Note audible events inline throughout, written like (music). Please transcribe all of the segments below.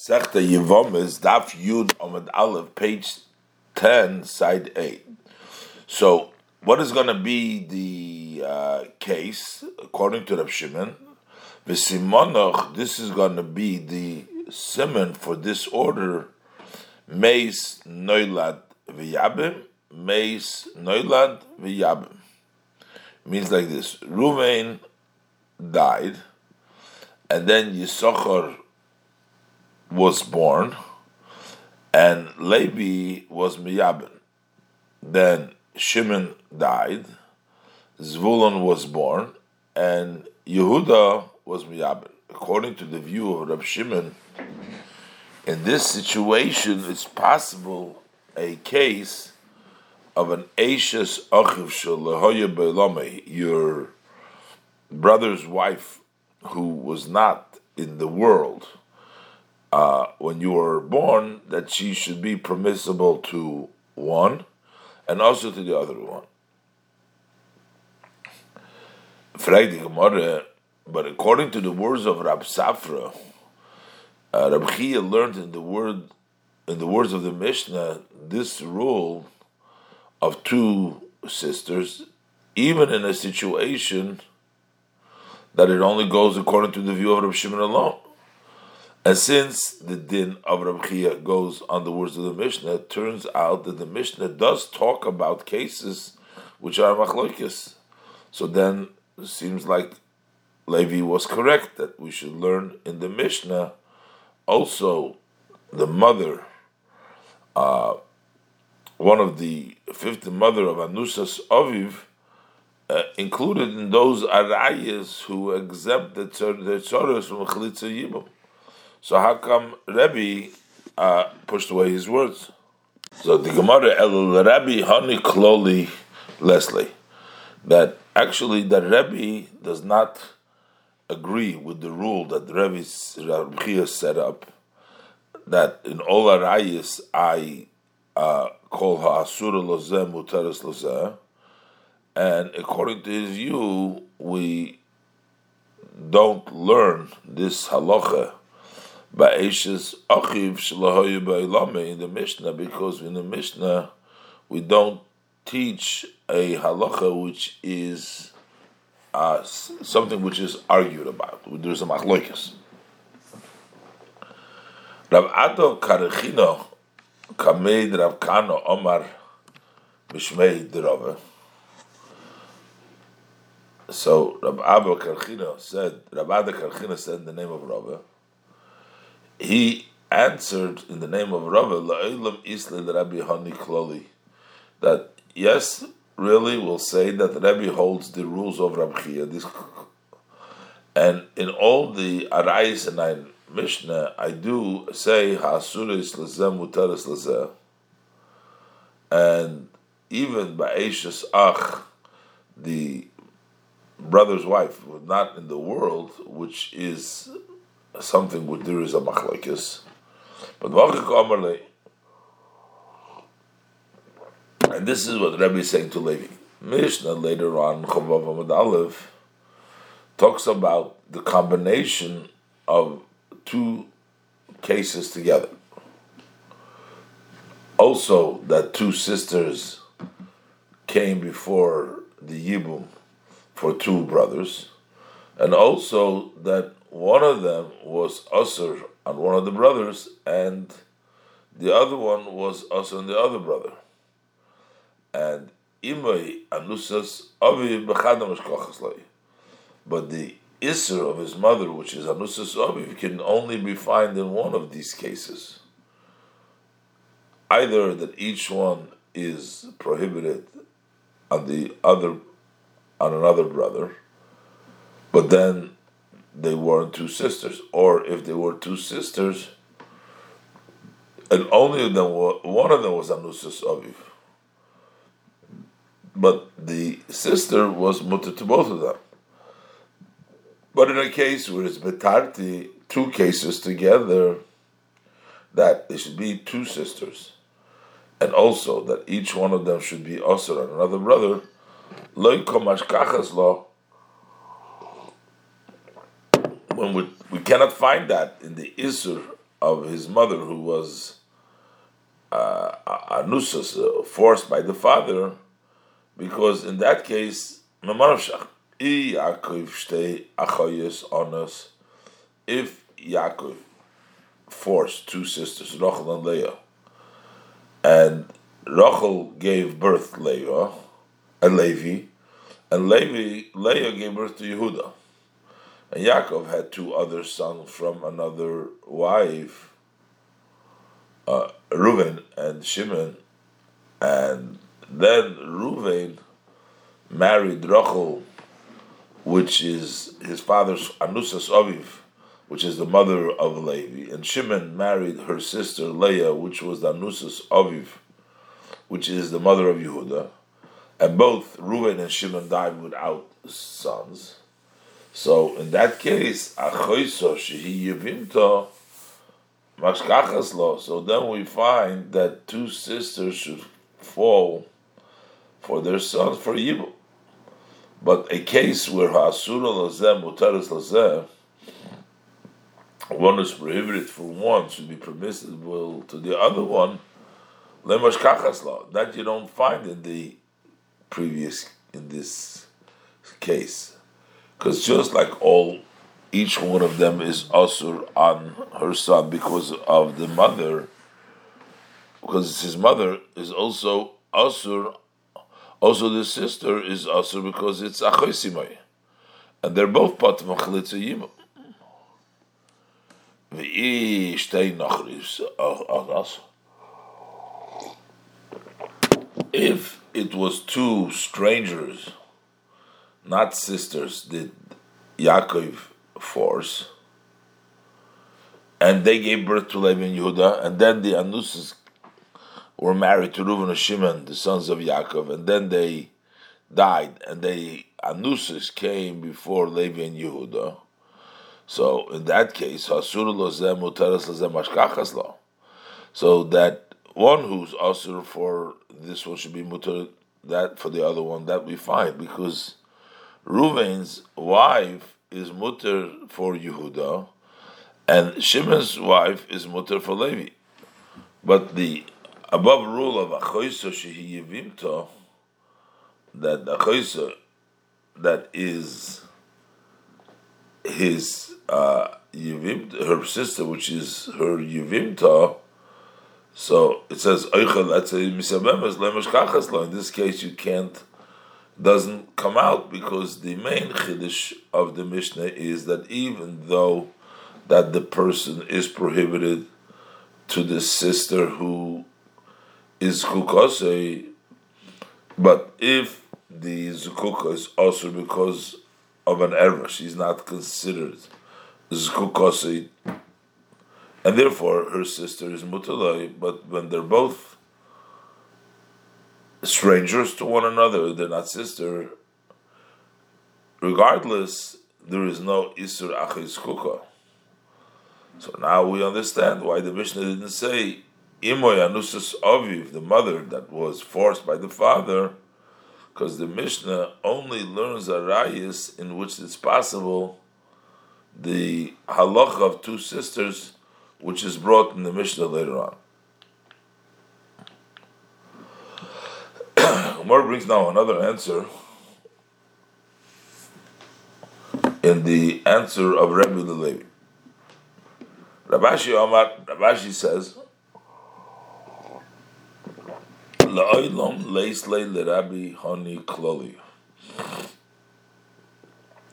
Sechta Yevomis, Daf Yud Amid Aleph, page 10, side 8. So, what is going to be the uh, case, according to Rav Shimon? V'simonoch, this is going to be the simon for this order, Meis Noilad V'yabim, Meis Noilad V'yabim. Means like this, Ruvain died, and then Yisachar was born, and Levi was Miyabin. Then Shimon died, Zvulun was born, and Yehuda was Miyabin. According to the view of Rab Shimon, in this situation, it's possible a case of an Ashes Achiv Shalahoya your brother's wife who was not in the world uh, when you were born that she should be permissible to one and also to the other one. But according to the words of Rab Safra, uh, Rab Chia learned in the word in the words of the Mishnah this rule of two sisters, even in a situation that it only goes according to the view of Rab Shimon alone. And since the din of Rab Chia goes on the words of the Mishnah, it turns out that the Mishnah does talk about cases which are machlokes. So then it seems like Levi was correct that we should learn in the Mishnah also the mother, uh, one of the fifth mother of Anusas Aviv, uh, included in those arayas who exempt the tzoros from Chalitza Yibam. So how come Rebbe uh, pushed away his words? So the Gemara El Rebbe Hani Kloli Leslie that actually that Rebbe does not agree with the rule that Rebbe's Rabbi set up that in all arayis I uh, call her asura lozeh mutaris lozeh, and according to his view, we don't learn this halacha Ba'eshes achiv shalahoyu ba'ilame in the Mishnah because in the Mishnah we don't teach a halacha which is uh, something which is argued about. There's a machloikas. Rav Ado Karechino Kameid Rav Kano Omar Mishmei Derove. So Rav Ado Karechino said, Rav Ado Karechino said in the name of Rava, he answered in the name of Rava, La'ilam Isla Rabbi Hani Kloli, that yes, really will say that Rabbi holds the rules of Rabbi Chia. This, and in all the Arayis and I Mishnah, I do say Hasuris Lazem Mutaris Lazeh. And even by Ba'eshus Ach, the brother's wife, not in the world, which is something where there is a machlekes. But and this is what Rebbe is saying to Levi. Mishnah later on, Chavav Amad Aleph, talks about the combination of two cases together. Also, that two sisters came before the Yibum for two brothers, and also that one of them was Usr on one of the brothers, and the other one was Usr on the other brother. And Imay Anusas Avi But the Isser of his mother, which is Anusas Aviv, can only be found in one of these cases. Either that each one is prohibited on the other on another brother, but then they weren't two sisters, or if they were two sisters, and only them were, one of them was Anusas Aviv. But the sister was mutter to both of them. But in a case where it's betarti, two cases together, that there should be two sisters, and also that each one of them should be osir on another brother, loy law when we, we cannot find that in the Isur of his mother, who was uh, anusas, uh, forced by the father, because in that case, if Yaakov forced two sisters, Rachel and Leah, and Rachel gave birth to Leah and Levi, and Levi Leah gave birth to Yehuda, and Yaakov had two other sons from another wife, uh, and Shimon, and then Reuven married Rachel, which is his father's Anusas Aviv, which is the mother of Levi, and Shimon married her sister Leah, which was the Anusas Aviv, which is the mother of Yehuda, and both Reuven and Shimon died without sons. So in that case, so then we find that two sisters should fall for their sons for evil. But a case where Hasura Lazem, Mutaris Lazem, one is prohibited for one should be permissible to the other one, That you don't find in the previous, in this case. Because just like all each one of them is asur on her son because of the mother, because his mother is also asur. Also, the sister is asur because it's achoisimay, and they're both part of machlitza yimah. If it was two strangers, not sisters, did Yaakov force, and they gave birth to Levi and Yehuda, and then the Anusis were married to Reuven and Shimon, the sons of Yaakov, and then they died, and they Anusis came before Levi and Yehuda. So in that case, so that one who's asur for this one should be muter that for the other one that we find because Reuven's wife is mutter for Yehuda, and Shimon's wife is mutter for Levi. But the above rule of achoisa shehi yivimto, that achoisa that is his uh, her sister, which is her yivimta. So it says In this case, you can't doesn't come out because the main chiddush of the Mishnah is that even though that the person is prohibited to the sister who is kukase, but if the zukuka is also because of an error, she's not considered zukukase, and therefore her sister is mutalai. But when they're both strangers to one another, they're not sister. Regardless, there is no Isur Achiz Kuka. So now we understand why the Mishnah didn't say Imoy Anusus Aviv, the mother that was forced by the father, because the Mishnah only learns a rayas in which it's possible the halacha of two sisters, which is brought in the Mishnah later on. Gemara brings now another answer in the answer of Rebbe Levi. Rabashi Omar, Rabashi says, La'olam leislei l'Rabbi Hani kloli.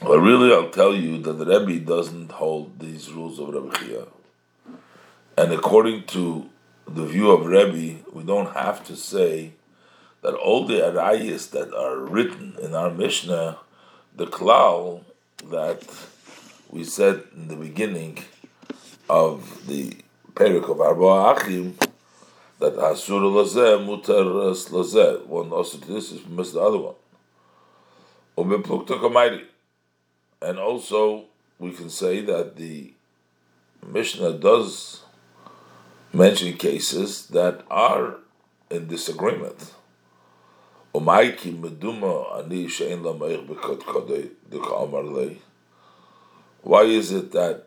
But really, I'll tell you that the Rebbe doesn't hold these rules of Rebbe Chia. And according to the view of Rebbe, we don't have to say that all the arayas that are written in our Mishnah, the klal that we said in the beginning of the Perik of Arba Achim, that Asur Lazeh, Mutar Lazeh, one also to this is missed the other one. And also, we can say that the Mishnah does mention cases that are in disagreement. Umayki meduma ani bekod kodei amar lei. Why is it that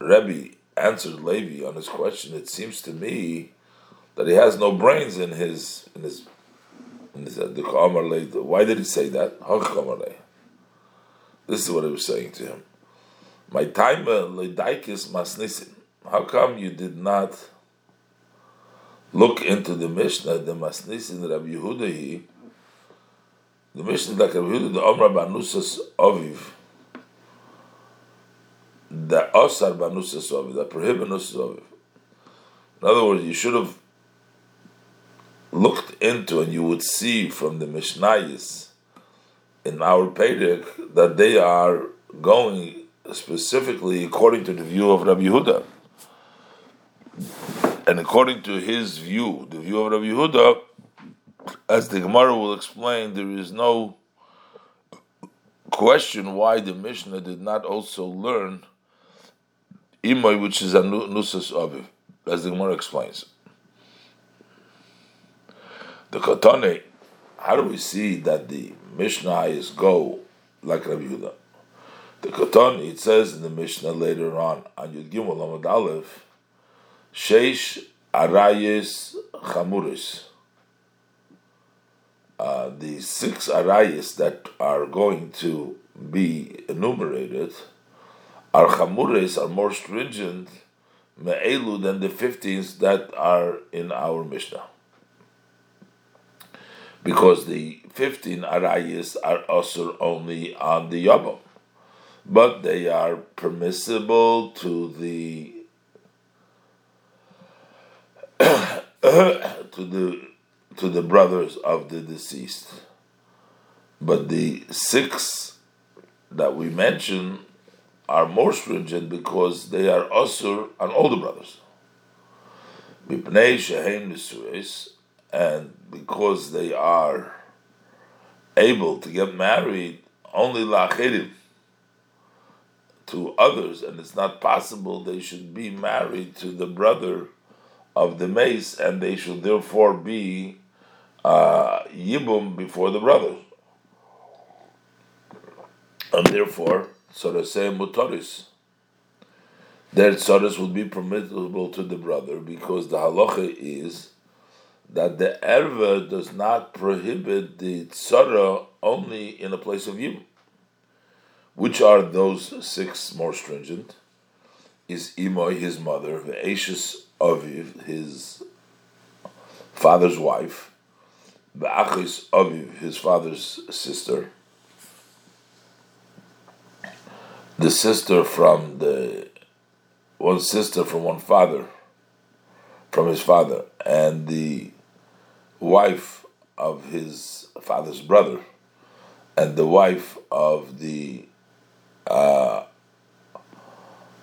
Rebbe answered Levi on his question, it seems to me that he has no brains in his in his in his uh, Why did he say that? This is what he was saying to him. My time ledaikis masnisin. How come you did not look into the Mishnah, the masnisin Rabbi Yehuda? The Mishnah like Rabbi Yehuda, the Omra Banusas Aviv the Osar Banusas Aviv, the prohibit Nusas Aviv. In other words, you should have looked into and you would see from the Mishnayis in our Pedic that they are going specifically according to the view of Rabbi Yehuda. And according to his view, the view of Rabbi Yehuda, as the Gemara will explain, there is no question why the Mishnah did not also learn Imoy, which is a Nusas Aviv, as the Gemara explains. The Kotone, how do we see that the Mishnah is go like Rabbi Yehuda? The Kotone, it says in the Mishnah later on, on Yud Gimel Amad Aleph, Sheish Arayes Chamuris. Uh, the six arayas that are going to be enumerated are chamures are more stringent me'elu than the 15s that are in our Mishnah. Because the 15 arayas are also only on the Yabam, but they are permissible to the (coughs) to the to the brothers of the deceased. But the six that we mention are more stringent because they are also on older brothers. And because they are able to get married only lachirim to others, and it's not possible they should be married to the brother of the mace, and they should therefore be uh, yibum before the brothers. And therefore, so to say mutaris. Their tzaras would be permissible to the brother because the halacha is that the erva does not prohibit the tzara only in a place of yibum. Which are those six more stringent? Is Imoy his mother, Ve'eshus Aviv his father's wife, Ve'achis Aviv his father's sister, the sister from the one sister from one father, from his father, and the wife of his father's brother, and the wife of the uh,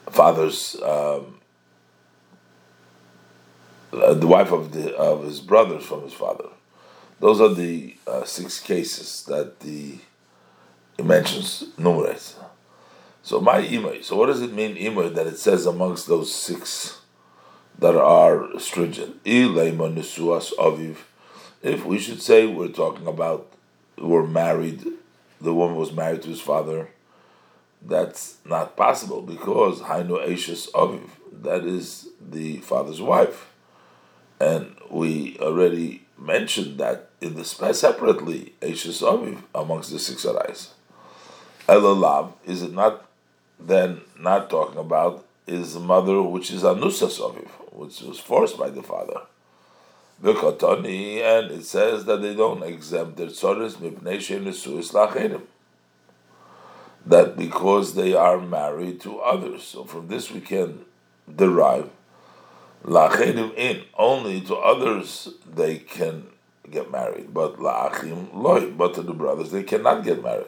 father's um, uh, the wife of the of his brothers from his father. Those are the uh, six cases that the he mentions numerous. So my imay. So what does it mean imay that it says amongst those six that are stringent? aviv. If we should say we're talking about we're married, the woman was married to his father. That's not possible because hainu eishes aviv. That is the father's wife, and we already mentioned that in the separately eishes aviv amongst the six arais. Elalav, is it not then not talking about is the mother which is Anusas Aviv, which was forced by the father. V'kotoni, and it says that they don't exempt their tzoris mipnei she'nesuis lacherim. That because they are married to others. So from this we can derive lacherim in. Only to others they can get married, but laachim loy, but to the brothers they cannot get married.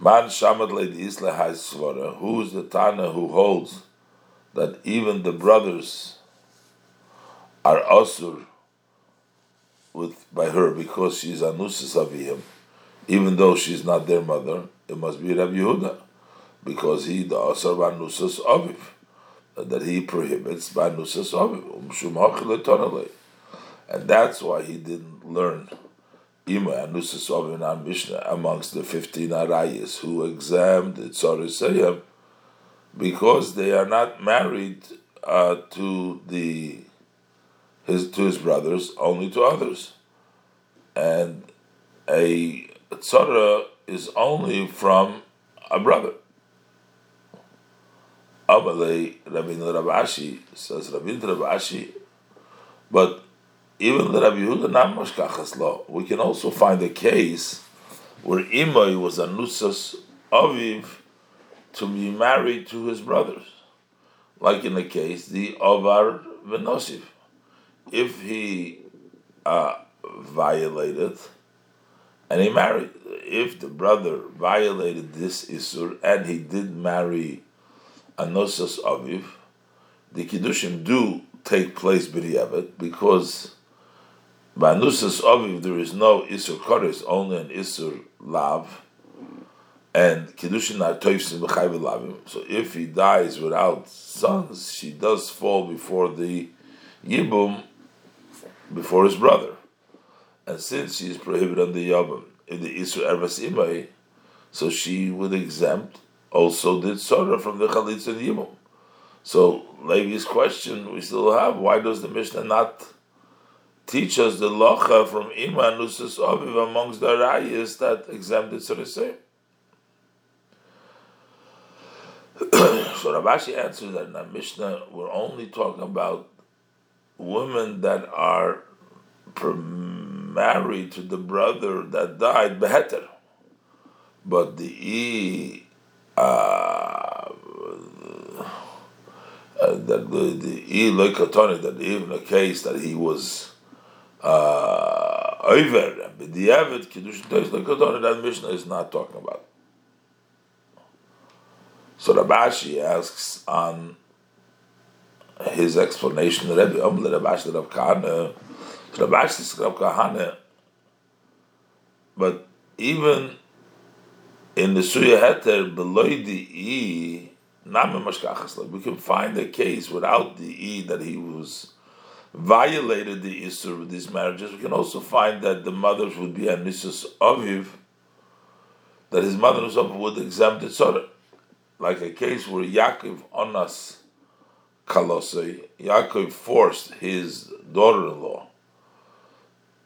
Man Shamad Leidis Svara, who is the Tana who holds that even the brothers are Asur with by her because she she's Anusis Avihim, even though she's not their mother, it must be Rabbi Yehuda, because he the Asar Banusas Aviv, that he prohibits by Banusas Aviv, and that's why he didn't learn Ima Anusas Mishnah amongst the 15 Arayas who examined the Tzorisayim because they are not married uh, to the his to his brothers, only to others, and a tzara is only from a brother. Amalei Rabashi says Rabbeinu Rabashi, but even the Rabbi Yehuda law. We can also find a case where Imai was a nusas aviv to be married to his brothers, like in the case the Avar Venosif. If he uh, violated and he married, if the brother violated this isur and he did marry a nosas aviv, the kiddushim do take place b'diavad because by nusas aviv there is no isur koris, only an isur lav, and kiddushin are toifsim lavim. So if he dies without sons, she does fall before the yibum, before his brother, and since she is prohibited on the yabum in the isur ervas imay, so she would exempt also did Sorah from the Chalitza and Yimum. So Levi's question we still have, why does the Mishnah not teach us the locha from Iman Nusas Aviv amongst the Arayas that exempted say? (coughs) so Rabashi answered that in the Mishnah we're only talking about women that are married to the brother that died beheter. But the e uh, that the the that even a case that he was over but the avid kiddush that Mishnah is not talking about. So Rabashi asks on his explanation, Rebbe Amle Rabashi Rav Kahane, Rabashi Rav Kahane, but even in the Suya Heter below the E, we can find a case without the E that he was violated the Isur with these marriages. We can also find that the mothers would be Anisus Aviv, that his mother would exempt it, sort of like a case where Yaakov Onas Kalosei, Yaakov forced his daughter-in-law,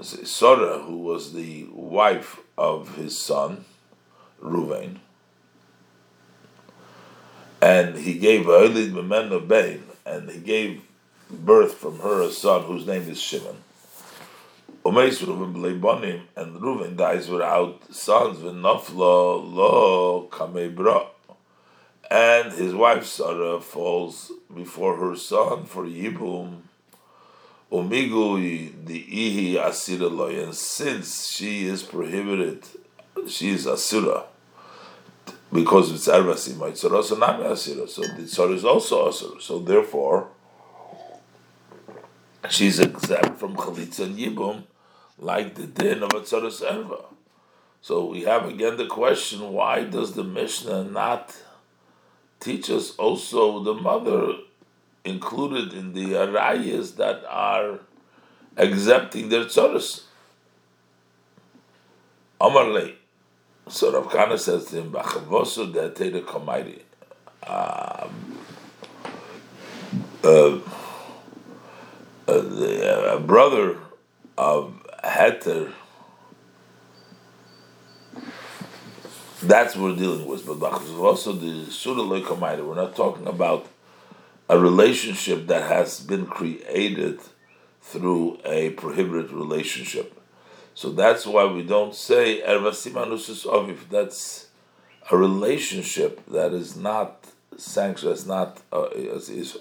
Sora, who was the wife of his son, Ruvain. And he gave Elid Memena Bain, and he gave birth from her a son whose name is Shimon. Umeis Reuven Bonim, and Reuven dies without sons, v'nafla lo kamei And his wife Sarah falls before her son for Yibum. Umigu the ihi asira and since she is prohibited, she is asura because it's Arvasi Maitzara, so Nami Asira. So the Tzara is also Asura. So therefore, she's exempt from Chalitza and Yibum, like the din of a Tzaras Erva. So we have again the question why does the Mishnah not teach us also the mother included in the arayas that are exempting their tzaras? Amarle. So Rav Kana says to him, "Bachavosu de'ateda kamairi." Um, uh, uh, the uh, brother of Heter. That's what we're dealing with. But also the Surah Kamairi. We're not talking about a relationship that has been created through a prohibited relationship. So that's why we don't say Ervasim Anusus Aviv. That's a relationship that is not sanctioned, as not uh, as is.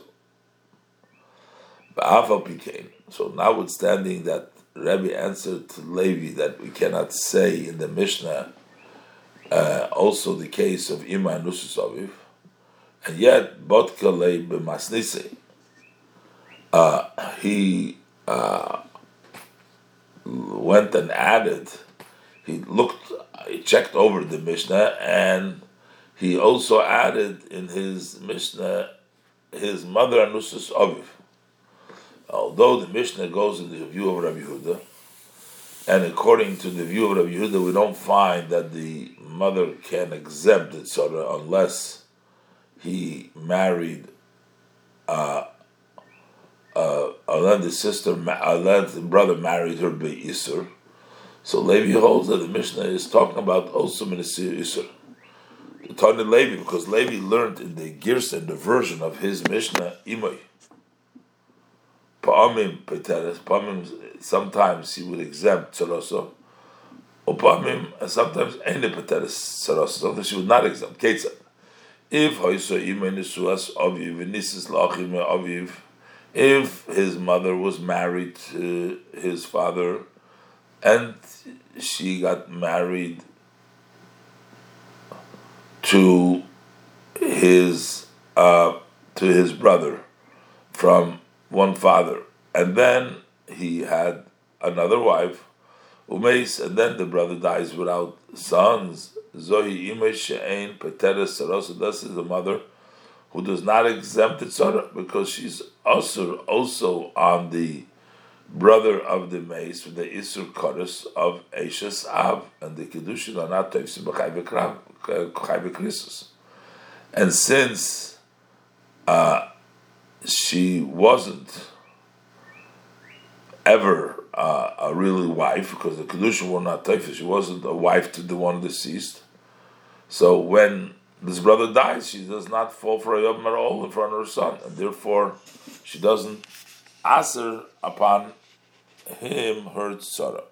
So notwithstanding that Rebbe answered to Levi that we cannot say in the Mishnah uh, also the case of Ima Aviv, and yet Botka Le B'Masnise, uh, he uh, went and added, he looked, he checked over the Mishnah, and he also added in his Mishnah his mother Anusus Aviv. Although the Mishnah goes in the view of Rabbi Yehuda, and according to the view of Rabbi Yehuda, we don't find that the mother can exempt sort of, unless he married uh, uh, Alen's sister, Alen's brother married her by Isur. So Levi holds that the Mishnah is talking about also Minisir Isur. The Tanya Levi, because Levi learned in the Girsa, the version of his Mishnah, Imoy. Pa'amim Peteres, Pa'amim, sometimes he would exempt Tzaroso, Upamim, and sometimes Ene Peteres Tzaroso, sometimes he would not exempt. Ketzah. If Hoyso Imoy Nisuas Aviv, Nisis Lachim Aviv, if his mother was married to his father and she got married to his uh, to his brother from one father, and then he had another wife, Umeis, and then the brother dies without sons. Zohi Imesh She'ein Peteres Sarosa. This is the mother who does not exempt the tzara because she's also also on the brother of the mace with the isur kodesh of Eishes Av, and the kedushin are not tefsim b'chai And since uh, she wasn't ever uh, a really wife, because the kedushin were not tefsim, she wasn't a wife to the one deceased. So when this brother dies, she does not fall for a yom all in front of her son, and therefore she doesn't answer upon him her tzara.